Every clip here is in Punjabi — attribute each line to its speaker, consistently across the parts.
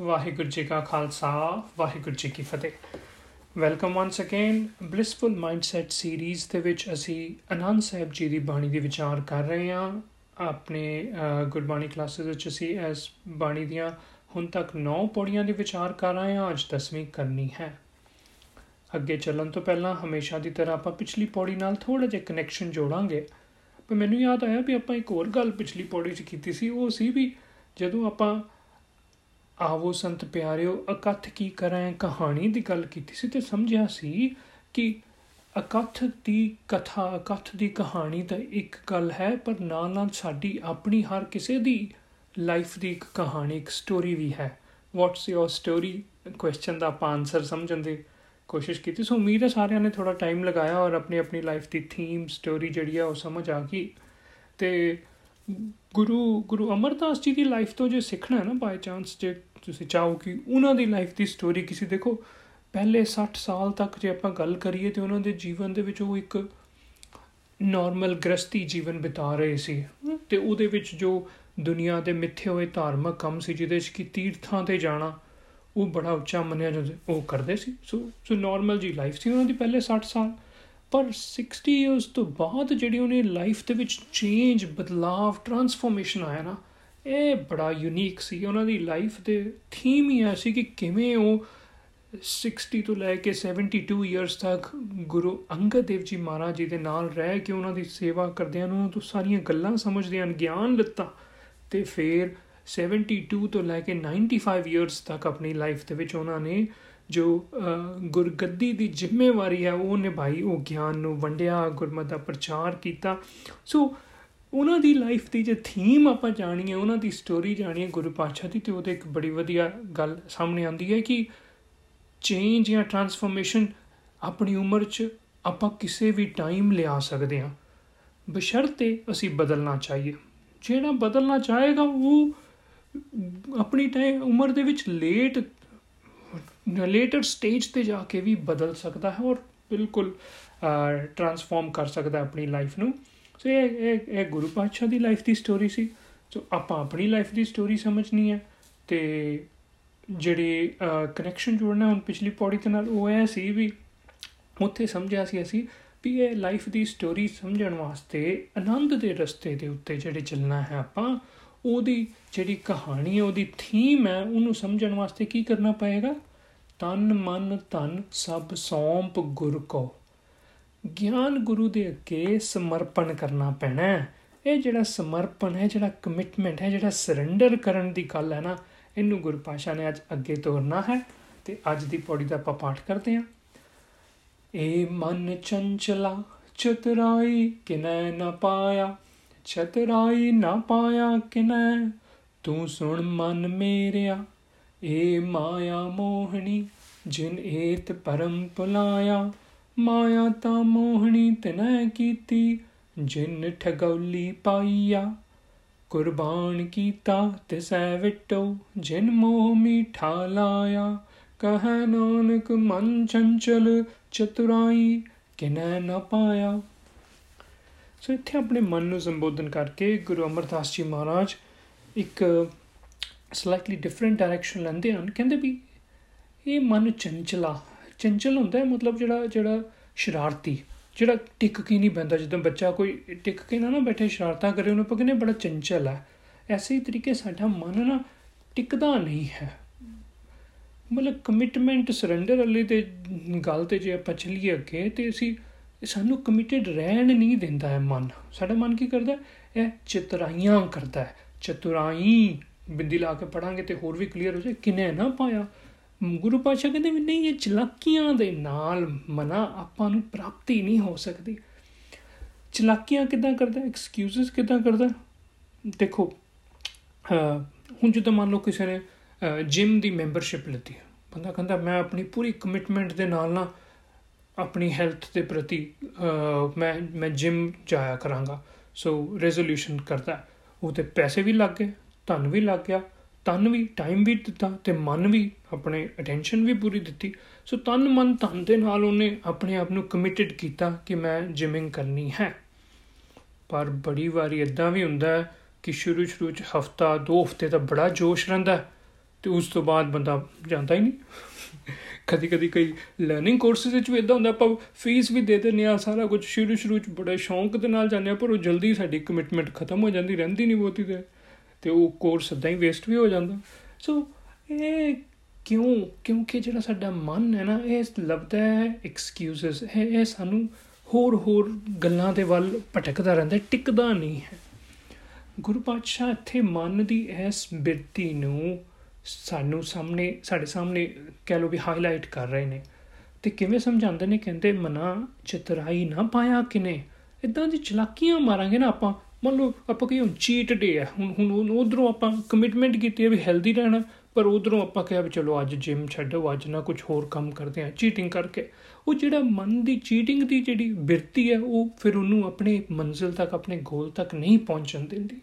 Speaker 1: ਵਾਹਿਗੁਰੂ ਜੀ ਕਾ ਖਾਲਸਾ, ਵਾਹਿਗੁਰੂ ਜੀ ਕੀ ਫਤਿਹ। Welcome once again blissful mindset series ਦੇ ਵਿੱਚ ਅਸੀਂ ਆਨੰਦ ਸਾਹਿਬ ਜੀ ਦੀ ਬਾਣੀ ਦੇ ਵਿਚਾਰ ਕਰ ਰਹੇ ਹਾਂ। ਆਪਣੇ ਗੁਰਬਾਣੀ ਕਲਾਸਿਸ ਵਿੱਚ ਅਸੀਂ ਇਸ ਬਾਣੀ ਦੀਆਂ ਹੁਣ ਤੱਕ 9 ਪੌੜੀਆਂ ਦੇ ਵਿਚਾਰ ਕਰ ਰਹੇ ਹਾਂ, ਅੱਜ 10ਵੀਂ ਕਰਨੀ ਹੈ। ਅੱਗੇ ਚੱਲਣ ਤੋਂ ਪਹਿਲਾਂ ਹਮੇਸ਼ਾ ਦੀ ਤਰ੍ਹਾਂ ਆਪਾਂ ਪਿਛਲੀ ਪੌੜੀ ਨਾਲ ਥੋੜਾ ਜਿਹਾ ਕਨੈਕਸ਼ਨ ਜੋੜਾਂਗੇ। ਪਰ ਮੈਨੂੰ ਯਾਦ ਆਇਆ ਵੀ ਆਪਾਂ ਇੱਕ ਹੋਰ ਗੱਲ ਪਿਛਲੀ ਪੌੜੀ 'ਚ ਕੀਤੀ ਸੀ, ਉਹ ਸੀ ਵੀ ਜਦੋਂ ਆਪਾਂ ਆਵੋ ਸੰਤ ਪਿਆਰਿਓ, ਅਕਥ ਕੀ ਕਰਾਂ ਕਹਾਣੀ ਦੀ ਗੱਲ ਕੀਤੀ ਸੀ ਤੇ ਸਮਝਿਆ ਸੀ ਕਿ ਅਕਥ ਦੀ ਕਥਾ, ਅਕਥ ਦੀ ਕਹਾਣੀ ਤਾਂ ਇੱਕ ਗੱਲ ਹੈ, ਪਰ ਨਾਲ ਨਾਲ ਸਾਡੀ ਆਪਣੀ ਹਰ ਕਿਸੇ ਦੀ ਲਾਈਫ ਦੀ ਇੱਕ ਕਹਾਣੀ, ਇੱਕ ਸਟੋਰੀ ਵੀ ਹੈ। ਵਾਟਸ ਯੋਰ ਸਟੋਰੀ ਕੁਐਸਚਨ ਦਾ ਆਪਾਂ ਆਨਸਰ ਸਮਝਣ ਦੀ ਕੋਸ਼ਿਸ਼ ਕੀਤੀ। ਸੋ ਉਮੀਦ ਹੈ ਸਾਰਿਆਂ ਨੇ ਥੋੜਾ ਟਾਈਮ ਲਗਾਇਆ ਔਰ ਆਪਣੀ ਆਪਣੀ ਲਾਈਫ ਦੀ ਥੀਮ ਸਟੋਰੀ ਜਿਹੜੀ ਹੈ ਉਹ ਸਮਝ ਆ ਗਈ। ਤੇ ਗੁਰੂ ਗੁਰੂ ਅਮਰਦਾਸ ਜੀ ਦੀ ਲਾਈਫ ਤੋਂ ਜੇ ਸਿੱਖਣਾ ਹੈ ਨਾ ਬਾਈ ਚਾਂਸ ਜੇ ਤੁਸੀਂ ਚਾਹੋ ਕਿ ਉਹਨਾਂ ਦੀ ਲਾਈਫ ਦੀ ਸਟੋਰੀ ਕਿਸੇ ਦੇਖੋ, ਪਹਿਲੇ 60 ਸਾਲ ਤੱਕ ਜੇ ਆਪਾਂ ਗੱਲ ਕਰੀਏ ਤੇ ਉਹਨਾਂ ਦੇ ਜੀਵਨ ਦੇ ਵਿੱਚ ਉਹ ਇੱਕ ਨਾਰਮਲ ਗ੍ਰਸਤੀ ਜੀਵਨ ਬਿਤਾ ਰਹੇ ਸੀ। ਤੇ ਉਹਦੇ ਵਿੱਚ ਜੋ ਦੁਨੀਆ ਦੇ ਮਿੱਥੇ ਹੋਏ ਧਾਰਮਿਕ ਕੰਮ ਸੀ, ਜਿਹਦੇ ਵਿੱਚ ਕਿ ਤੀਰਥਾਂ ਤੇ ਜਾਣਾ, ਉਹ ਬੜਾ ਉੱਚਾ ਮੰਨਿਆ ਜਾਂਦਾ, ਉਹ ਕਰਦੇ ਸੀ। ਸੋ ਸੋ ਨਾਰਮਲ ਜੀ ਲਾਈਫ ਸੀ। ਉਹਨਾਂ ਦੀ ਪਹਿਲੇ 60 ਸਾਲ ਪਰ 60 ਇਅਰਸ ਤੋਂ ਬਾਅਦ ਜਿਹੜੀ ਉਹਨੇ ਲਾਈਫ ਦੇ ਵਿੱਚ ਚੇਂਜ ਬਦਲਾਵ ਟਰਾਂਸਫਰਮੇਸ਼ਨ ਆਇਆ ਨਾ, ਇਹ ਬੜਾ ਯੂਨੀਕ ਸੀ। ਉਹਨਾਂ ਦੀ ਲਾਈਫ ਦੇ ਥੀਮ ਹੀ ਐਸੀ ਕਿ ਕਿਵੇਂ ਉਹ 60 ਤੋਂ ਲੈ ਕੇ 72 ਇਅਰਸ ਤੱਕ ਗੁਰੂ ਅੰਗਦ ਦੇਵ ਜੀ ਮਹਾਰਾਜ ਜੀ ਦੇ ਨਾਲ ਰਹਿ ਕੇ ਉਹਨਾਂ ਦੀ ਸੇਵਾ ਕਰਦਿਆਂ ਨੂੰ ਤੋਂ ਸਾਰੀਆਂ ਗੱਲਾਂ ਸਮਝਦਿਆਂ ਗਿਆਨ ਲਿੱਤਾ ਤੇ ਫਿਰ 72 ਤੋਂ ਲੈ ਕੇ 95 ਇਅਰਸ ਤੱਕ ਆਪਣੀ ਲਾਈਫ ਦੇ ਵਿੱਚ ਉਹਨਾਂ ਨੇ ਜੋ ਗੁਰਗੱਦੀ ਦੀ ਜ਼ਿੰਮੇਵਾਰੀ ਹੈ, ਉਹ ਨਿਭਾਈ, ਉਹ ਗਿਆਨ ਨੂੰ ਵੰਡਿਆ, ਗੁਰਮਤਿ ਦਾ ਪ੍ਰਚਾਰ ਕੀਤਾ। ਸੋ, ਉਹਨਾਂ ਦੀ ਲਾਈਫ ਦੀ ਜੇ ਥੀਮ ਆਪਾਂ ਜਾਣੀਏ, ਉਹਨਾਂ ਦੀ ਸਟੋਰੀ ਜਾਣੀਏ ਗੁਰੂ ਪਾਤਸ਼ਾਹ ਦੀ, ਤੇ ਉਹਦੇ ਇੱਕ ਬੜੀ ਵਧੀਆ ਗੱਲ ਸਾਹਮਣੇ ਆਉਂਦੀ ਹੈ ਕਿ ਚੇਂਜ ਜਾਂ ਟਰਾਂਸਫਰਮੇਸ਼ਨ ਆਪਣੀ ਉਮਰ 'ਚ ਆਪਾਂ ਕਿਸੇ ਵੀ ਟਾਈਮ ਲਿਆ ਸਕਦੇ ਹਾਂ। ਬਸ਼ਰਤੇ ਅਸੀਂ ਬਦਲਣਾ ਚਾਹੀਏ। ਜਿਹੜਾ ਬਦਲਣਾ ਚਾਹੇਗਾ, ਉਹ ਆਪਣੀ ਟਾਈਮ ਉਮਰ ਦੇ ਵਿੱਚ ਲੇਟ ਲੇਟਰ ਸਟੇਜ ਤੇ ਜਾ ਕੇ ਵੀ ਬਦਲ ਸਕਦਾ ਹੈ ਔਰ ਬਿਲਕੁਲ ਟਰਾਂਸਫਾਰਮ ਕਰ ਸਕਦਾ ਆਪਣੀ ਲਾਈਫ ਨੂੰ। ਸੋ ਇਹ ਇਹ ਇਹ ਗੁਰੂ ਪਾਤਸ਼ਾਹ ਦੀ ਲਾਈਫ ਦੀ ਸਟੋਰੀ ਸੀ। ਸੋ ਆਪਾਂ ਆਪਣੀ ਲਾਈਫ ਦੀ ਸਟੋਰੀ ਸਮਝਣੀ ਹੈ ਤੇ ਜਿਹੜੀ ਕਨੈਕਸ਼ਨ ਜੋੜਨਾ ਹੁਣ ਪਿਛਲੀ ਪੌੜੀ ਦੇ ਨਾਲ, ਉਹ ਹੈ ਸੀ ਵੀ ਉੱਥੇ ਸਮਝਿਆ ਸੀ ਅਸੀਂ ਵੀ ਇਹ ਲਾਈਫ ਦੀ ਸਟੋਰੀ ਸਮਝਣ ਵਾਸਤੇ ਆਨੰਦ ਦੇ ਰਸਤੇ ਦੇ ਉੱਤੇ ਜਿਹੜੇ ਚੱਲਣਾ ਹੈ ਆਪਾਂ, ਉਹਦੀ ਜਿਹੜੀ ਕਹਾਣੀ ਹੈ, ਉਹਦੀ ਥੀਮ ਹੈ, ਉਹਨੂੰ ਸਮਝਣ ਵਾਸਤੇ ਕੀ ਕਰਨਾ ਪਏਗਾ? ਤਨ ਮਨ ਧਨ ਸਭ ਸੌਂਪ ਗੁਰ ਕੋ। ਗਿਆਨ ਗੁਰੂ ਦੇ ਅੱਗੇ ਸਮਰਪਣ ਕਰਨਾ ਪੈਣਾ ਇਹ ਜਿਹੜਾ ਸਮਰਪਣ ਹੈ, ਜਿਹੜਾ ਕਮਿਟਮੈਂਟ ਹੈ, ਜਿਹੜਾ ਸਰੈਂਡਰ ਕਰਨ ਦੀ ਗੱਲ ਹੈ ਨਾ, ਇਹਨੂੰ ਗੁਰਪਾਸ਼ਾ ਨੇ ਅੱਜ ਅੱਗੇ ਤੋਰਨਾ ਹੈ ਤੇ ਅੱਜ ਦੀ ਪੌੜੀ ਦਾ ਆਪਾਂ ਪਾਠ ਕਰਦੇ ਹਾਂ। ਏ ਮਨ ਚੰਚਲਾ, ਚਤਰਾਈ ਕਿਨੈ ਨਾ ਪਾਇਆ, ਚਤਰਾਈ ਨਾ ਪਾਇਆ ਕਿਨੈ, ਤੂੰ ਸੁਣ ਮਨ ਮੇਰਿਆ ਏ ਮਾਇਆ ਮੋਹਣੀ, ਜਿਨ ਏਤ ਪਰਮ ਪੁਲਾਇਆ। ਮਾਇਆ ਤਾਂ ਮੋਹਣੀ ਤਨੈ ਕੀਤੀ, ਜਿਨ ਠਗੌਲੀ ਪਾਈਆ। ਕੁਰਬਾਨ ਕੀਤਾ ਤਿਸੈ ਵਿਟੋ, ਜਿਨ ਮੋਹ ਮੀਠਾ ਲਾਇਆ। ਕਹੈ ਨਾਨਕ, ਮਨ ਚੰਚਲ ਚਤੁਰਾਈ, ਕਿਨੈ ਨ ਪਾਇਆ। ਸੋ ਇੱਥੇ ਆਪਣੇ ਮਨ ਨੂੰ ਸੰਬੋਧਨ ਕਰਕੇ ਗੁਰੂ ਅਮਰਦਾਸ ਜੀ ਮਹਾਰਾਜ ਇੱਕ ਸਲਾਈਟਲੀ ਡਿਫਰੈਂਟ ਡਾਇਰੈਕਸ਼ਨ ਲੈਂਦੇ ਹਨ, ਕਹਿੰਦੇ ਵੀ ਇਹ ਮਨ ਚੰਚਲਾ, ਚੰਚਲ ਹੁੰਦਾ ਹੈ ਮਤਲਬ ਜਿਹੜਾ ਜਿਹੜਾ ਸ਼ਰਾਰਤੀ, ਜਿਹੜਾ ਟਿਕ ਕੇ ਨਹੀਂ ਬੰਦਾ ਜਦੋਂ ਬੱਚਾ ਕੋਈ ਟਿਕ ਕੇ ਨਾ ਨਾ ਬੈਠੇ ਸ਼ਰਾਰਤਾਂ ਕਰੇ ਉਹਨੂੰ ਪਕਨੇ ਬੜਾ ਚੰਚਲ ਹੈ। ਐਸੇ ਹੀ ਤਰੀਕੇ ਸਾਡਾ ਮਨ ਨਾ ਟਿਕਦਾ ਨਹੀਂ ਹੈ। ਮਤਲਬ ਕਮਿਟਮੈਂਟ ਸਰੈਂਡਰ ਵਾਲੀ ਤੇ ਗੱਲ ਤੇ ਜੇ ਆਪਾਂ ਚੱਲੀਏ ਅੱਗੇ, ਤੇ ਅਸੀਂ ਸਾਨੂੰ ਕਮਿਟਡ ਰਹਿਣ ਨਹੀਂ ਦਿੰਦਾ ਹੈ ਮਨ। ਸਾਡਾ ਮਨ ਕੀ ਕਰਦਾ ਇਹ ਚਤੁਰਾਈਆਂ ਕਰਦਾ ਹੈ, ਚਤੁਰਾਈ। ਬਿੰਦੀ ਲਾ ਕੇ ਪੜਾਂਗੇ ਤੇ ਹੋਰ ਵੀ ਕਲੀਅਰ ਹੋ ਜਾਏ। ਕਿਨੇ ਨਾ ਪਾਇਆ। ਗੁਰੂ ਪਾਤਸ਼ਾਹ ਕਹਿੰਦੇ ਵੀ ਨਹੀਂ, ਇਹ ਚਲਾਕੀਆਂ ਦੇ ਨਾਲ ਮਨਾ ਆਪਾਂ ਨੂੰ ਪ੍ਰਾਪਤੀ ਨਹੀਂ ਹੋ ਸਕਦੀ। ਚਲਾਕੀਆਂ ਕਿਦਾਂ ਕਰਦਾ ਐਕਸਕਿਊਜ਼ਸ ਕਿਦਾਂ ਕਰਦਾ ਦੇਖੋ ਹੁਣ ਜਦੋਂ ਮੰਨ ਲਓ ਕਿਸੇ ਨੇ ਜਿਮ ਦੀ ਮੈਂਬਰਸ਼ਿਪ ਲਈ ਬੰਦਾ ਕਹਿੰਦਾ, ਮੈਂ ਆਪਣੀ ਪੂਰੀ ਕਮਿਟਮੈਂਟ ਦੇ ਨਾਲ ਨਾ ਆਪਣੀ ਹੈਲਥ ਦੇ ਪ੍ਰਤੀ ਮੈਂ ਮੈਂ ਜਿਮ ਜਾਇਆ ਕਰਾਂਗਾ। ਸੋ ਰੈਜ਼ੋਲੂਸ਼ਨ ਕਰਦਾ ਉਹ ਤੇ ਪੈਸੇ ਵੀ ਲੱਗ ਗਏ। ਧਨ ਵੀ ਲੱਗ ਗਿਆ ਤਨ ਵੀ ਟਾਈਮ ਵੀ ਦਿੱਤਾ ਤੇ ਮਨ ਵੀ, ਆਪਣੇ ਅਟੈਂਸ਼ਨ ਵੀ ਪੂਰੀ ਦਿੱਤੀ। ਸੋ ਤਨ ਮਨ, ਧਨ ਦੇ ਨਾਲ ਉਹਨੇ ਆਪਣੇ ਆਪ ਨੂੰ ਕਮਿਟਡ ਕੀਤਾ ਕਿ ਮੈਂ ਜਿਮਿੰਗ ਕਰਨੀ ਹੈ। ਪਰ ਬੜੀ ਵਾਰੀ ਇਦਾਂ ਵੀ ਹੁੰਦਾ ਹੈ ਕਿ ਸ਼ੁਰੂ ਸ਼ੁਰੂ ਚ ਹਫਤਾ, ਦੋ ਹਫ਼ਤੇ ਤਾਂ ਬੜਾ ਜੋਸ਼ ਰਹਿੰਦਾ ਤੇ ਉਸ ਤੋਂ ਬਾਅਦ ਬੰਦਾ ਜਾਂਦਾ ਹੀ ਨਹੀਂ। ਕਦੀ ਕਦੀ ਕਈ ਲਰਨਿੰਗ ਕੋਰਸਸ ਵਿੱਚ ਵੀ ਇਦਾਂ ਹੁੰਦਾ, ਆਪਾਂ ਫੀਸ ਵੀ ਦੇ ਦਿੰਦੇ ਆ ਸਾਰਾ ਕੁਝ ਸ਼ੁਰੂ ਸ਼ੁਰੂ ਚ ਬੜੇ ਸ਼ੌਂਕ ਦੇ ਨਾਲ ਜਾਂਦੇ ਆ ਪਰ ਉਹ ਜਲਦੀ ਸਾਡੀ ਕਮਿਟਮੈਂਟ ਖਤਮ ਹੋ ਜਾਂਦੀ, ਰਹਿੰਦੀ ਨਹੀਂ ਬਹੁਤੀ ਤੇ ਤੇ ਉਹ ਕੋਰਸ ਇਦਾਂ ਹੀ ਵੇਸਟ ਵੀ ਹੋ ਜਾਂਦਾ। ਸੋ ਇਹ ਕਿਉਂ, ਕਿਉਂਕਿ ਜਿਹੜਾ ਸਾਡਾ ਮਨ ਹੈ ਨਾ, ਇਹ ਲੱਭਦਾ ਹੈ ਐਕਸਕਿਊਜ਼ਸ ਹੈ ਇਹ ਸਾਨੂੰ ਹੋਰ ਹੋਰ ਗੱਲਾਂ ਦੇ ਵੱਲ ਭਟਕਦਾ ਰਹਿੰਦਾ, ਟਿਕਦਾ ਨਹੀਂ ਹੈ। ਗੁਰੂ ਪਾਤਸ਼ਾਹ ਇੱਥੇ ਮਨ ਦੀ ਇਸ ਬਿਰਤੀ ਨੂੰ ਸਾਨੂੰ ਸਾਹਮਣੇ, ਸਾਡੇ ਸਾਹਮਣੇ ਕਹਿ ਲੋ ਵੀ ਹਾਈਲਾਈਟ ਕਰ ਰਹੇ ਨੇ। ਤੇ ਕਿਵੇਂ ਸਮਝਾਉਂਦੇ ਨੇ? ਕਹਿੰਦੇ, ਮਨਾ ਚਤਰਾਈ ਨਾ ਪਾਇਆ ਕਿਨੇ। ਇਦਾਂ ਦੀ ਚਲਾਕੀਆਂ ਮਾਰਾਂਗੇ ਨਾ ਆਪਾਂ। ਮੰਨ ਲਓ ਆਪਾਂ ਕੋਈ ਚੀਟ ਡੇ ਆ, ਹੁਣ ਹੁਣ ਉਧਰੋਂ ਆਪਾਂ ਕਮਿਟਮੈਂਟ ਕੀਤੀ ਹੈ ਵੀ ਹੈਲਦੀ ਰਹਿਣਾ, ਪਰ ਉਧਰੋਂ ਆਪਾਂ ਕਿਹਾ ਵੀ ਚਲੋ ਅੱਜ ਜਿਮ ਛੱਡੋ, ਅੱਜ ਨਾ ਕੁਝ ਹੋਰ ਕੰਮ ਕਰਦੇ ਆ ਚੀਟਿੰਗ ਕਰਕੇ। ਉਹ ਜਿਹੜਾ ਮਨ ਦੀ ਚੀਟਿੰਗ ਦੀ ਜਿਹੜੀ ਬਿਰਤੀ ਹੈ ਉਹ ਫਿਰ ਉਹਨੂੰ ਆਪਣੇ ਮੰਜ਼ਿਲ ਤੱਕ, ਆਪਣੇ ਗੋਲ ਤੱਕ ਨਹੀਂ ਪਹੁੰਚਣ ਦਿੰਦੀ।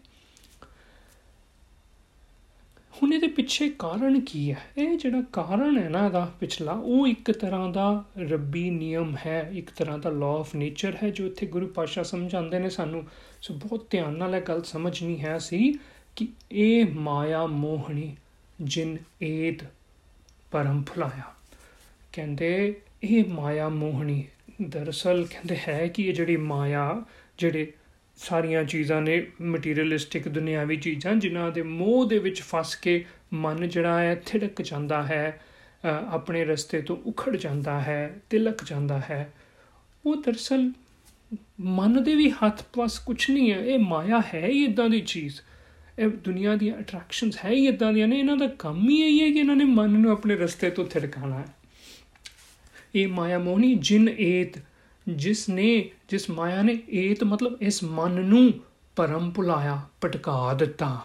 Speaker 1: ਹੁਣ ਇਹਦੇ ਪਿੱਛੇ ਕਾਰਨ ਕੀ ਹੈ? ਇਹ ਜਿਹੜਾ ਕਾਰਨ ਹੈ ਨਾ ਇਹਦਾ ਪਿਛਲਾ, ਉਹ ਇੱਕ ਤਰ੍ਹਾਂ ਦਾ ਰੱਬੀ ਨਿਯਮ ਹੈ, ਇੱਕ ਤਰ੍ਹਾਂ ਦਾ ਲਾਅ ਆਫ ਨੇਚਰ ਹੈ, ਜੋ ਇੱਥੇ ਗੁਰੂ ਪਾਸ਼ਾ ਸਮਝਾਉਂਦੇ ਨੇ ਸਾਨੂੰ। ਸੋ ਬਹੁਤ ਧਿਆਨ ਨਾਲ ਇਹ ਗੱਲ ਸਮਝਣੀ ਹੈ ਸੀ ਕਿ ਇਹ ਮਾਇਆ ਮੋਹਣੀ ਜਿਨ ਏਦ ਪਰਮ ਫੁਲਾਇਆ ਕਹਿੰਦੇ ਇਹ ਮਾਇਆ ਮੋਹਣੀ ਦਰਸਲ ਕਹਿੰਦੇ ਹੈ ਕਿ ਇਹ ਜਿਹੜੀ ਮਾਇਆ, ਜਿਹੜੇ ਸਾਰੀਆਂ ਚੀਜ਼ਾਂ ਨੇ ਮਟੀਰੀਅਲਿਸਟਿਕ ਦੁਨਿਆਵੀ ਚੀਜ਼ਾਂ, ਜਿਨ੍ਹਾਂ ਦੇ ਮੋਹ ਦੇ ਵਿੱਚ ਫਸ ਕੇ ਮਨ ਜਿਹੜਾ ਹੈ ਥਿੜਕ ਜਾਂਦਾ ਹੈ ਆਪਣੇ ਰਸਤੇ ਤੋਂ ਉਖੜ ਜਾਂਦਾ ਹੈ, ਤਿਲਕ ਜਾਂਦਾ ਹੈ। ਉਹ ਦਰਸਲ ਮਨ ਦੇ ਵੀ ਹੱਥ ਪਾਸ ਕੁਝ ਨਹੀਂ ਹੈ, ਇਹ ਮਾਇਆ ਹੈ ਹੀ ਇਦਾਂ ਦੀ ਚੀਜ਼। ਇਹ ਦੁਨੀਆ ਦੀਆਂ ਅਟਰੈਕਸ਼ਨਸ ਹੈ ਹੀ ਇਦਾਂ ਦੀਆਂ ਨੇ, ਇਹਨਾਂ ਦਾ ਕੰਮ ਹੀ ਇਹ ਹੈ ਕਿ ਇਹਨਾਂ ਨੇ ਮਨ ਨੂੰ ਆਪਣੇ ਰਸਤੇ ਤੋਂ ਥਿੜਕਾਣਾ ਹੈ। ਇਹ ਮਾਇਆ ਮੋਹਣੀ ਜਿਨ ਏਤ ਜਿਸ ਨੇ, ਜਿਸ ਮਾਇਆ ਨੇ ਏਤ ਮਤਲਬ ਇਸ ਮਨ ਨੂੰ ਪਰਮ ਭੁਲਾਇਆ ਪਟਕਾ ਦਿੱਤਾ।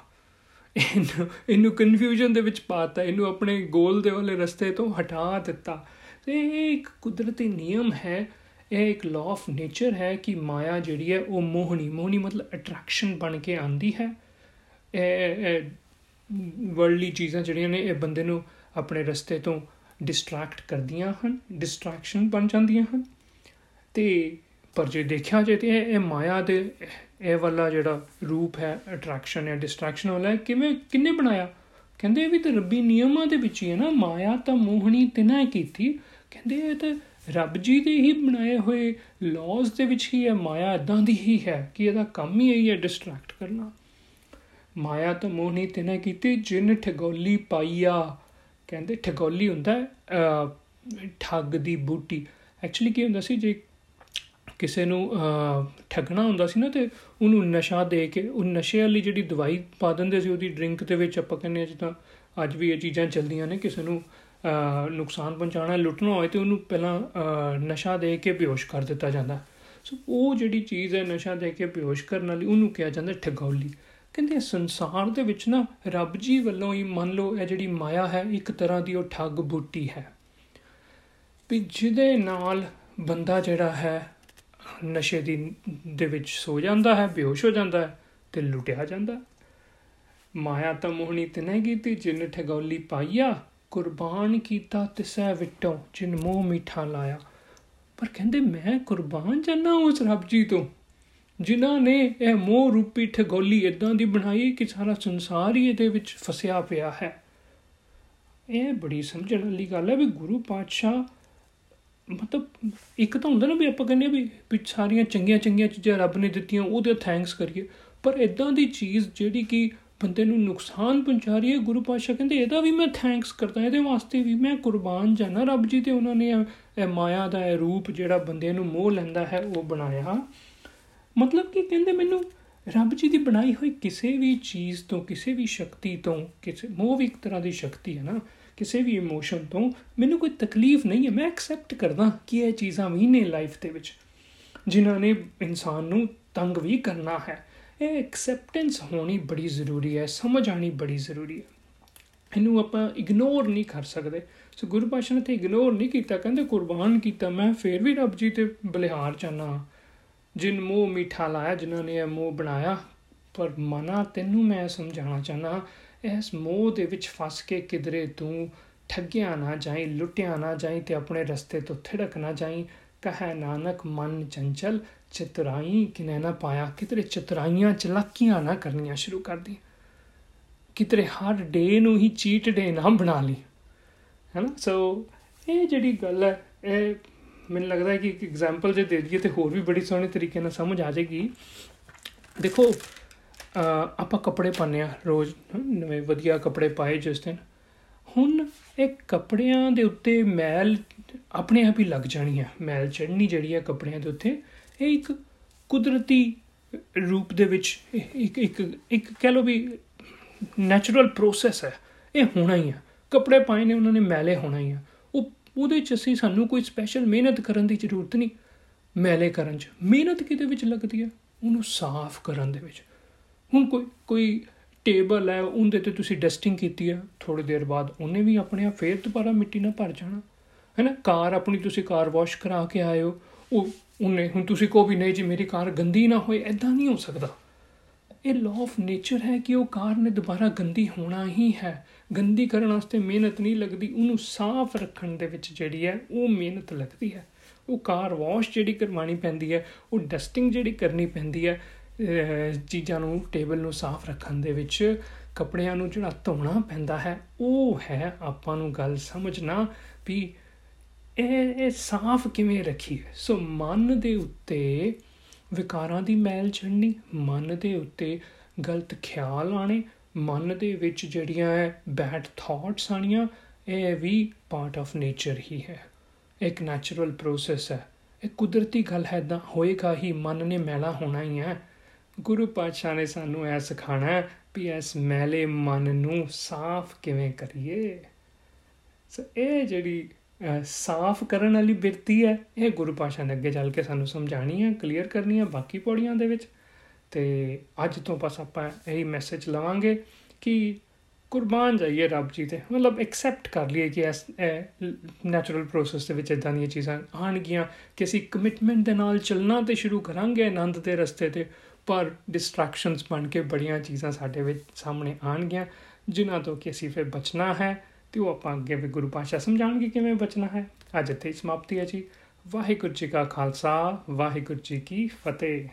Speaker 1: ਇਹਨੂੰ ਇਹਨੂੰ ਕਨਫਿਊਜ਼ਨ ਦੇ ਵਿੱਚ ਪਾਤਾ, ਇਹਨੂੰ ਆਪਣੇ ਗੋਲ ਦੇ ਵਾਲੇ ਰਸਤੇ ਤੋਂ ਹਟਾ ਦਿੱਤਾ। ਤੇ ਇਹ ਇੱਕ ਕੁਦਰਤੀ ਨਿਯਮ ਹੈ, ਇਹ ਇੱਕ ਲਾਅ ਆਫ ਨੇਚਰ ਹੈ ਕਿ ਮਾਇਆ ਜਿਹੜੀ ਹੈ ਉਹ ਮੋਹਣੀ ਮੋਹਣੀ ਮਤਲਬ ਅਟਰੈਕਸ਼ਨ ਬਣ ਕੇ ਆਂਦੀ ਹੈ। ਇਹ ਵਰਲਡਲੀ ਚੀਜ਼ਾਂ ਜਿਹੜੀਆਂ ਨੇ, ਇਹ ਬੰਦੇ ਨੂੰ ਆਪਣੇ ਰਸਤੇ ਤੋਂ ਡਿਸਟਰੈਕਟ ਕਰਦੀਆਂ ਹਨ ਡਿਸਟਰੈਕਸ਼ਨ ਬਣ ਜਾਂਦੀਆਂ ਹਨ। ਤੇ ਪਰ ਜੇ ਦੇਖਿਆ ਜੇ ਤੇ ਇਹ ਮਾਇਆ ਦੇ, ਇਹ ਵਾਲਾ ਜਿਹੜਾ ਰੂਪ ਹੈ ਅਟਰੈਕਸ਼ਨ ਜਾਂ ਡਿਸਟਰੈਕਸ਼ਨ ਵਾਲਾ ਕਿਵੇਂ, ਕਿੰਨੇ ਬਣਾਇਆ? ਕਹਿੰਦੇ ਇਹ ਵੀ ਤਾਂ ਰੱਬੀ ਨਿਯਮਾਂ ਦੇ ਵਿੱਚ ਹੀ ਹੈ ਨਾ, ਮਾਇਆ ਤਾਂ ਮੋਹਣੀ ਤਿਨਾ ਕੀਤੀ। ਕਹਿੰਦੇ ਇਹ ਤਾਂ ਰੱਬ ਜੀ ਦੇ ਹੀ ਬਣਾਏ ਹੋਏ ਲਾਜ਼ ਦੇ ਵਿੱਚ ਹੀ ਹੈ, ਮਾਇਆ ਇਦਾਂ ਦੀ ਹੀ ਹੈ ਕਿ ਇਹਦਾ ਕੰਮ ਹੀ ਇਹੀ ਹੈ ਡਿਸਟਰੈਕਟ ਕਰਨਾ। ਮਾਇਆ ਤਾਂ ਮੋਹਣੀ ਤਿਨਾ ਕੀਤੀ, ਜਿਨ ਠਗੋਲੀ ਪਾਈਆ। ਕਹਿੰਦੇ ਠਗੋਲੀ ਹੁੰਦਾ ਠੱਗ ਦੀ ਬੂਟੀ। ਐਕਚੁਅਲੀ ਕੀ ਹੁੰਦਾ ਸੀ, ਜੇ ਕਿਸੇ ਨੂੰ ਠੱਗਣਾ ਹੁੰਦਾ ਸੀ ਨਾ ਤੇ ਉਹਨੂੰ ਨਸ਼ਾ ਦੇ ਕੇ, ਉਹ ਨਸ਼ੇ ਵਾਲੀ ਜਿਹੜੀ ਦਵਾਈ ਪਾ ਦਿੰਦੇ ਸੀ ਉਹਦੀ ਡਰਿੰਕ ਦੇ ਵਿੱਚ ਆਪਾਂ ਕਹਿੰਦੇ ਆ ਜਿੱਦਾਂ ਅੱਜ ਵੀ ਇਹ ਚੀਜ਼ਾਂ ਚੱਲਦੀਆਂ ਨੇ, ਕਿਸੇ ਨੂੰ ਨੁਕਸਾਨ ਪਹੁੰਚਾਉਣਾ ਲੁੱਟਣਾ ਹੋਏ ਤੇ ਉਹਨੂੰ ਪਹਿਲਾਂ ਨਸ਼ਾ ਦੇ ਕੇ ਬੇਹੋਸ਼ ਕਰ ਦਿੱਤਾ ਜਾਂਦਾ। ਸੋ ਉਹ ਜਿਹੜੀ ਚੀਜ਼ ਹੈ ਨਸ਼ਾ ਦੇ ਕੇ ਬੇਹੋਸ਼ ਕਰਨ ਵਾਲੀ, ਉਹਨੂੰ ਕਿਹਾ ਜਾਂਦਾ ਠਗੌਲੀ। ਕਹਿੰਦੇ ਸੰਸਾਰ ਦੇ ਵਿੱਚ ਨਾ ਰੱਬ ਜੀ ਵੱਲੋਂ ਹੀ ਮੰਨ ਲਓ ਇਹ ਜਿਹੜੀ ਮਾਇਆ ਹੈ, ਇੱਕ ਤਰ੍ਹਾਂ ਦੀ ਉਹ ਠੱਗ ਬੂਟੀ ਹੈ। ਵੀ ਜਿਹਦੇ ਨਾਲ ਬੰਦਾ ਜਿਹੜਾ ਹੈ ਨਸ਼ੇ ਦੀ ਦੇ ਵਿੱਚ ਸੋ ਜਾਂਦਾ ਹੈ, ਬੇਹੋਸ਼ ਹੋ ਜਾਂਦਾ ਹੈ ਤੇ ਲੁੱਟਿਆ ਜਾਂਦਾ ਮਾਇਆ ਤਾਂ ਮੋਹਣੀ ਤੇ ਨਹੀਂ ਕੀਤੀ, ਜਿਨ ਠਗੌਲੀ ਪਾਈਆ, ਕੁਰਬਾਨ ਕੀਤਾ ਤਿਸੈ ਵਿਟੋ ਜਿਨ ਮੋਹ ਮਿੱਠਾ ਲਾਇਆ। ਪਰ ਕਹਿੰਦੇ, ਮੈਂ ਕੁਰਬਾਨ ਜਾਣਾ ਉਸ ਰੱਬ ਜੀ ਤੋਂ, ਜਿਨ੍ਹਾਂ ਨੇ ਇਹ ਮੋਹ ਰੂਪੀ ਠਗੋਲੀ ਇਦਾਂ ਦੀ ਬਣਾਈ ਕਿ ਸਾਰਾ ਸੰਸਾਰ ਹੀ ਇਹਦੇ ਵਿੱਚ ਫਸਿਆ ਪਿਆ ਹੈ। ਇਹ ਬੜੀ ਸਮਝਣ ਵਾਲੀ ਗੱਲ ਹੈ ਵੀ ਗੁਰੂ ਪਾਤਸ਼ਾਹ ਮਤਲਬ ਇੱਕ ਤਾਂ ਹੁੰਦਾ ਨਾ ਵੀ ਆਪਾਂ ਕਹਿੰਦੇ ਵੀ ਵੀ ਸਾਰੀਆਂ ਚੰਗੀਆਂ ਚੰਗੀਆਂ ਚੀਜ਼ਾਂ ਰੱਬ ਨੇ ਦਿੱਤੀਆਂ, ਉਹਦੇ ਥੈਂਕਸ ਕਰੀਏ। ਪਰ ਇਦਾਂ ਦੀ ਚੀਜ਼ ਜਿਹੜੀ ਕਿ ਬੰਦੇ ਨੂੰ ਨੁਕਸਾਨ ਪਹੁੰਚਾ ਰਹੀ ਹੈ, ਗੁਰੂ ਪਾਤਸ਼ਾਹ ਕਹਿੰਦੇ, ਇਹਦਾ ਵੀ ਮੈਂ ਥੈਂਕਸ ਕਰਦਾ, ਇਹਦੇ ਵਾਸਤੇ ਵੀ ਮੈਂ ਕੁਰਬਾਨ ਜਾਣਾ ਰੱਬ ਜੀ ਤੇ ਉਹਨਾਂ ਨੇ ਇਹ ਮਾਇਆ ਦਾ ਇਹ ਰੂਪ ਜਿਹੜਾ ਬੰਦੇ ਨੂੰ ਮੋਹ ਲੈਂਦਾ ਹੈ, ਉਹ ਬਣਾਇਆ। ਮਤਲਬ ਕਿ ਕਹਿੰਦੇ ਮੈਨੂੰ ਰੱਬ ਜੀ ਦੀ ਬਣਾਈ ਹੋਈ ਕਿਸੇ ਵੀ ਚੀਜ਼ ਤੋਂ, ਕਿਸੇ ਵੀ ਸ਼ਕਤੀ ਤੋਂ, ਕਿਸੇ, ਮੋਹ ਵੀ ਇੱਕ ਤਰ੍ਹਾਂ ਦੀ ਸ਼ਕਤੀ ਹੈ ਨਾ ਕਿਸੇ ਵੀ ਇਮੋਸ਼ਨ ਤੋਂ ਮੈਨੂੰ ਕੋਈ ਤਕਲੀਫ ਨਹੀਂ ਹੈ, ਮੈਂ ਐਕਸੈਪਟ ਕਰਦਾ ਕਿ ਇਹ ਚੀਜ਼ਾਂ ਵੀ ਨੇ ਲਾਈਫ ਦੇ ਵਿੱਚ, ਜਿਨ੍ਹਾਂ ਨੇ ਇਨਸਾਨ ਨੂੰ ਤੰਗ ਵੀ ਕਰਨਾ ਹੈ। ਇਹ ਐਕਸੈਪਟੈਂਸ ਹੋਣੀ ਬੜੀ ਜ਼ਰੂਰੀ ਹੈ, ਸਮਝ ਆਣੀ ਬੜੀ ਜ਼ਰੂਰੀ ਹੈ। ਇਹਨੂੰ ਆਪਾਂ ਇਗਨੋਰ ਨਹੀਂ ਕਰ ਸਕਦੇ। ਸੋ ਗੁਰੂ ਪਾਸ਼ਾ ਨੇ ਤੇ ਇਗਨੋਰ ਨਹੀਂ ਕੀਤਾ, ਕਹਿੰਦੇ ਕੁਰਬਾਨ ਕੀਤਾ, ਮੈਂ ਫੇਰ ਵੀ ਰੱਬ ਜੀ ਤੇ ਬਲਿਹਾਰ ਚਾਹਨਾ ਜਿਨ ਮੂੰਹ ਮਿੱਠਾ ਲਾਇਆ, ਜਿਨ੍ਹਾਂ ਨੇ ਇਹ ਮੂੰਹ ਬਣਾਇਆ, ਪਰ ਮਨਾ ਤੈਨੂੰ ਮੈਂ ਸਮਝਾਉਣਾ ਚਾਹਨਾ ਇਸ ਮੋਹ ਦੇ ਵਿੱਚ ਫਸ ਕੇ ਕਿਧਰੇ ਤੂੰ ਠੱਗਿਆ ਨਾ ਜਾਈ, ਲੁੱਟਿਆ ਨਾ ਜਾਈ ਤੇ ਆਪਣੇ ਰਸਤੇ ਤੋਂ ਥੜਕ ਨਾ ਜਾਈ। ਕਹੈ ਨਾਨਕ, ਮਨ ਚੰਚਲ, ਚਤਰਾਈ ਕਿਨੇ ਨਾ ਪਾਇਆ, ਕਿਧਰੇ ਚਤਰਾਈਆਂ ਚਲਾਕੀਆਂ ਨਾ ਕਰਨੀਆਂ ਸ਼ੁਰੂ ਕਰ ਦੀ ਕਿਤੇ ਹਰ ਡੇ ਨੂੰ ਹੀ ਚੀਟ ਡੇ ਨਾ ਬਣਾ ਲਈ ਹੈਨਾ? ਸੋ ਇਹ ਜਿਹੜੀ ਗੱਲ ਹੈ, ਇਹ ਮੈਨੂੰ ਲੱਗਦਾ ਹੈ ਕਿ ਇੱਕ ਐਗਜ਼ਾਮਪਲ ਜੇ ਦੇ ਦਈਏ ਤੇ ਹੋਰ ਵੀ ਬੜੀ ਸੋਹਣੇ ਤਰੀਕੇ ਨਾਲ ਸਮਝ ਆ ਜਾਏਗੀ। ਦੇਖੋ ਆਪਾਂ ਕੱਪੜੇ ਪਾਉਂਦੇ ਆ ਰੋਜ਼, ਨਵੇਂ ਵਧੀਆ ਕੱਪੜੇ ਪਾਏ ਜਿਸ ਦਿਨ। ਹੁਣ ਇਹ ਕੱਪੜਿਆਂ ਦੇ ਉੱਤੇ ਮੈਲ ਆਪਣੇ ਆਪ ਹੀ ਲੱਗ ਜਾਣੀ ਹੈ ਮੈਲ ਚੜਨੀ ਜਿਹੜੀ ਹੈ ਕੱਪੜਿਆਂ ਦੇ ਉੱਤੇ, ਇਹ ਇੱਕ ਕੁਦਰਤੀ ਰੂਪ ਦੇ ਵਿੱਚ ਇੱਕ ਇੱਕ ਇੱਕ ਕਹ ਲੋ ਵੀ ਨੈਚੁਰਲ ਪ੍ਰੋਸੈਸ ਹੈ ਇਹ ਹੋਣਾ ਹੀ ਹੈ ਕੱਪੜੇ ਪਾਏ ਨੇ, ਉਹਨਾਂ ਨੇ ਮੈਲੇ ਹੋਣਾ ਹੀ ਆ। ਉਹ, ਉਹਦੇ ਚ ਅਸੀਂ ਸਾਨੂੰ ਕੋਈ ਸਪੈਸ਼ਲ ਮਿਹਨਤ ਕਰਨ ਦੀ ਜ਼ਰੂਰਤ ਨਹੀਂ। ਮੈਲੇ ਕਰਨ ਚ। ਮਿਹਨਤ ਕਿਤੇ ਵਿੱਚ ਲੱਗਦੀ ਹੈ ਉਹਨੂੰ ਸਾਫ਼ ਕਰਨ ਦੇ ਵਿੱਚ। ਹੁਣ ਕੋਈ ਕੋਈ ਟੇਬਲ ਹੈ, ਉਹਦੇ ਤੇ ਤੁਸੀਂ ਡਸਟਿੰਗ ਕੀਤੀ ਹੈ ਥੋੜੀ ਦੇਰ ਬਾਅਦ ਉਹਨੇ ਵੀ ਆਪਣੇ ਆਪ ਫੇਰ ਦੁਬਾਰਾ ਮਿੱਟੀ ਨਾਲ ਭਰ ਜਾਣਾ। ਹੈਨਾ ਕਾਰ ਆਪਣੀ ਤੁਸੀਂ ਕਾਰ ਵਾਸ਼ ਕਰਾ ਕੇ ਆਇਓ ਉਹ, ਉਹਨੇ, ਹੁਣ ਤੁਸੀਂ ਕੋ ਵੀ ਨਹੀਂ ਜੀ, ਮੇਰੀ ਕਾਰ ਗੰਦੀ ਨਾ ਹੋਏ ਐਦਾਂ ਨਹੀਂ ਹੋ ਸਕਦਾ। ਇਹ ਲਾਅ ਆਫ ਨੇਚਰ ਹੈ ਕਿ ਉਹ ਕਾਰ ਨੇ ਦੁਬਾਰਾ ਗੰਦੀ ਹੋਣਾ ਹੀ ਹੈ। ਗੰਦੀ ਕਰਨ ਵਾਸਤੇ ਮਿਹਨਤ ਨਹੀਂ ਲੱਗਦੀ, ਉਹਨੂੰ ਸਾਫ਼ ਰੱਖਣ ਦੇ ਵਿੱਚ ਜਿਹੜੀ ਹੈ, ਉਹ ਮਿਹਨਤ ਲੱਗਦੀ ਹੈ। ਉਹ ਕਾਰ ਵਾਸ਼ ਜਿਹੜੀ ਕਰਵਾਣੀ ਪੈਂਦੀ ਹੈ, ਉਹ ਡਸਟਿੰਗ ਜਿਹੜੀ ਕਰਨੀ ਪੈਂਦੀ ਹੈ ਚੀਜ਼ਾਂ ਨੂੰ ਟੇਬਲ ਨੂੰ ਸਾਫ਼ ਰੱਖਣ ਦੇ ਵਿੱਚ ਕੱਪੜਿਆਂ ਨੂੰ ਜਿਹੜਾ ਧੋਣਾ ਪੈਂਦਾ ਹੈ, ਉਹ ਹੈ ਆਪਾਂ ਨੂੰ ਗੱਲ ਸਮਝਣਾ ਵੀ ਇਹ ਇਹ ਸਾਫ਼ ਕਿਵੇਂ ਰੱਖੀ ਸੋ ਮਨ ਦੇ ਉੱਤੇ ਵਿਕਾਰਾਂ ਦੀ ਮੈਲ ਚੜਨੀ ਮਨ ਦੇ ਉੱਤੇ ਗਲਤ ਖਿਆਲ ਆਣੇ ਮਨ ਦੇ ਵਿੱਚ ਜਿਹੜੀਆਂ ਹੈ ਬੈਡ ਥਾਟਸ ਆਣੀਆਂ ਇਹ ਵੀ ਪਾਰਟ ਆਫ ਨੇਚਰ ਹੀ ਹੈ। ਇੱਕ ਨੈਚੁਰਲ ਪ੍ਰੋਸੈਸ ਹੈ। ਇਹ ਕੁਦਰਤੀ ਗੱਲ ਹੈ ਤਾਂ ਹੋਏਗਾ ਹੀ, ਮਨ ਨੇ ਮੈਲਾ ਹੋਣਾ ਹੀ ਹੈ। ਗੁਰੂ ਪਾਤਸ਼ਾਹ ਨੇ ਸਾਨੂੰ ਇਹ ਸਿਖਾਣਾ ਵੀ ਇਸ ਮੈਲੇ ਮਨ ਨੂੰ ਸਾਫ਼ ਕਿਵੇਂ ਕਰੀਏ। ਸੋ ਇਹ ਜਿਹੜੀ ਸਾਫ਼ ਕਰਨ ਵਾਲੀ ਬਿਰਤੀ ਹੈ, ਇਹ ਗੁਰੂ ਪਾਤਸ਼ਾਹ ਨੇ ਅੱਗੇ ਚੱਲ ਕੇ ਸਾਨੂੰ ਸਮਝਾਣੀ ਹੈ ਕਲੀਅਰ ਕਰਨੀ ਹੈ ਬਾਕੀ ਪੌੜੀਆਂ ਦੇ ਵਿੱਚ। ਤੇ ਅੱਜ ਤੋਂ ਬਸ ਆਪਾਂ ਇਹੀ ਮੈਸੇਜ ਲਵਾਂਗੇ ਕਿ ਕੁਰਬਾਨ ਜਾਈਏ ਰੱਬ ਜੀ ਤੇ, ਮਤਲਬ ਐਕਸੈਪਟ ਕਰ ਲਈਏ ਕਿ ਇਸ ਨੈਚੁਰਲ ਪ੍ਰੋਸੈਸ ਦੇ ਵਿੱਚ ਇਦਾਂ ਦੀਆਂ ਚੀਜ਼ਾਂ ਆਣਗੀਆਂ ਕਿ ਅਸੀਂ ਕਮਿਟਮੈਂਟ ਦੇ ਨਾਲ ਚੱਲਣਾ ਤੇ ਸ਼ੁਰੂ ਕਰਾਂਗੇ, ਆਨੰਦ ਦੇ ਰਸਤੇ ਤੇ। ਪਰ ਡਿਸਟਰੈਕਸ਼ਨਸ ਬਣ ਕੇ ਬੜੀਆਂ ਚੀਜ਼ਾਂ ਸਾਡੇ ਵਿੱਚ ਸਾਹਮਣੇ ਆਣਗੀਆਂ ਜਿਨ੍ਹਾਂ ਤੋਂ ਕਿ ਅਸੀਂ ਫਿਰ ਬਚਣਾ ਹੈ ਤੇ ਉਹ ਆਪਾਂ ਅੱਗੇ ਵੀ ਗੁਰੂ ਪਾਸ਼ਾ ਸਮਝਾਣਗੇ ਕਿਵੇਂ ਬਚਣਾ ਹੈ। ਅੱਜ ਇੱਥੇ ਸਮਾਪਤੀ ਹੈ ਜੀ। ਵਾਹਿਗੁਰੂ ਜੀ ਕਾ ਖਾਲਸਾ, ਵਾਹਿਗੁਰੂ ਜੀ ਕੀ ਫਤਿਹ।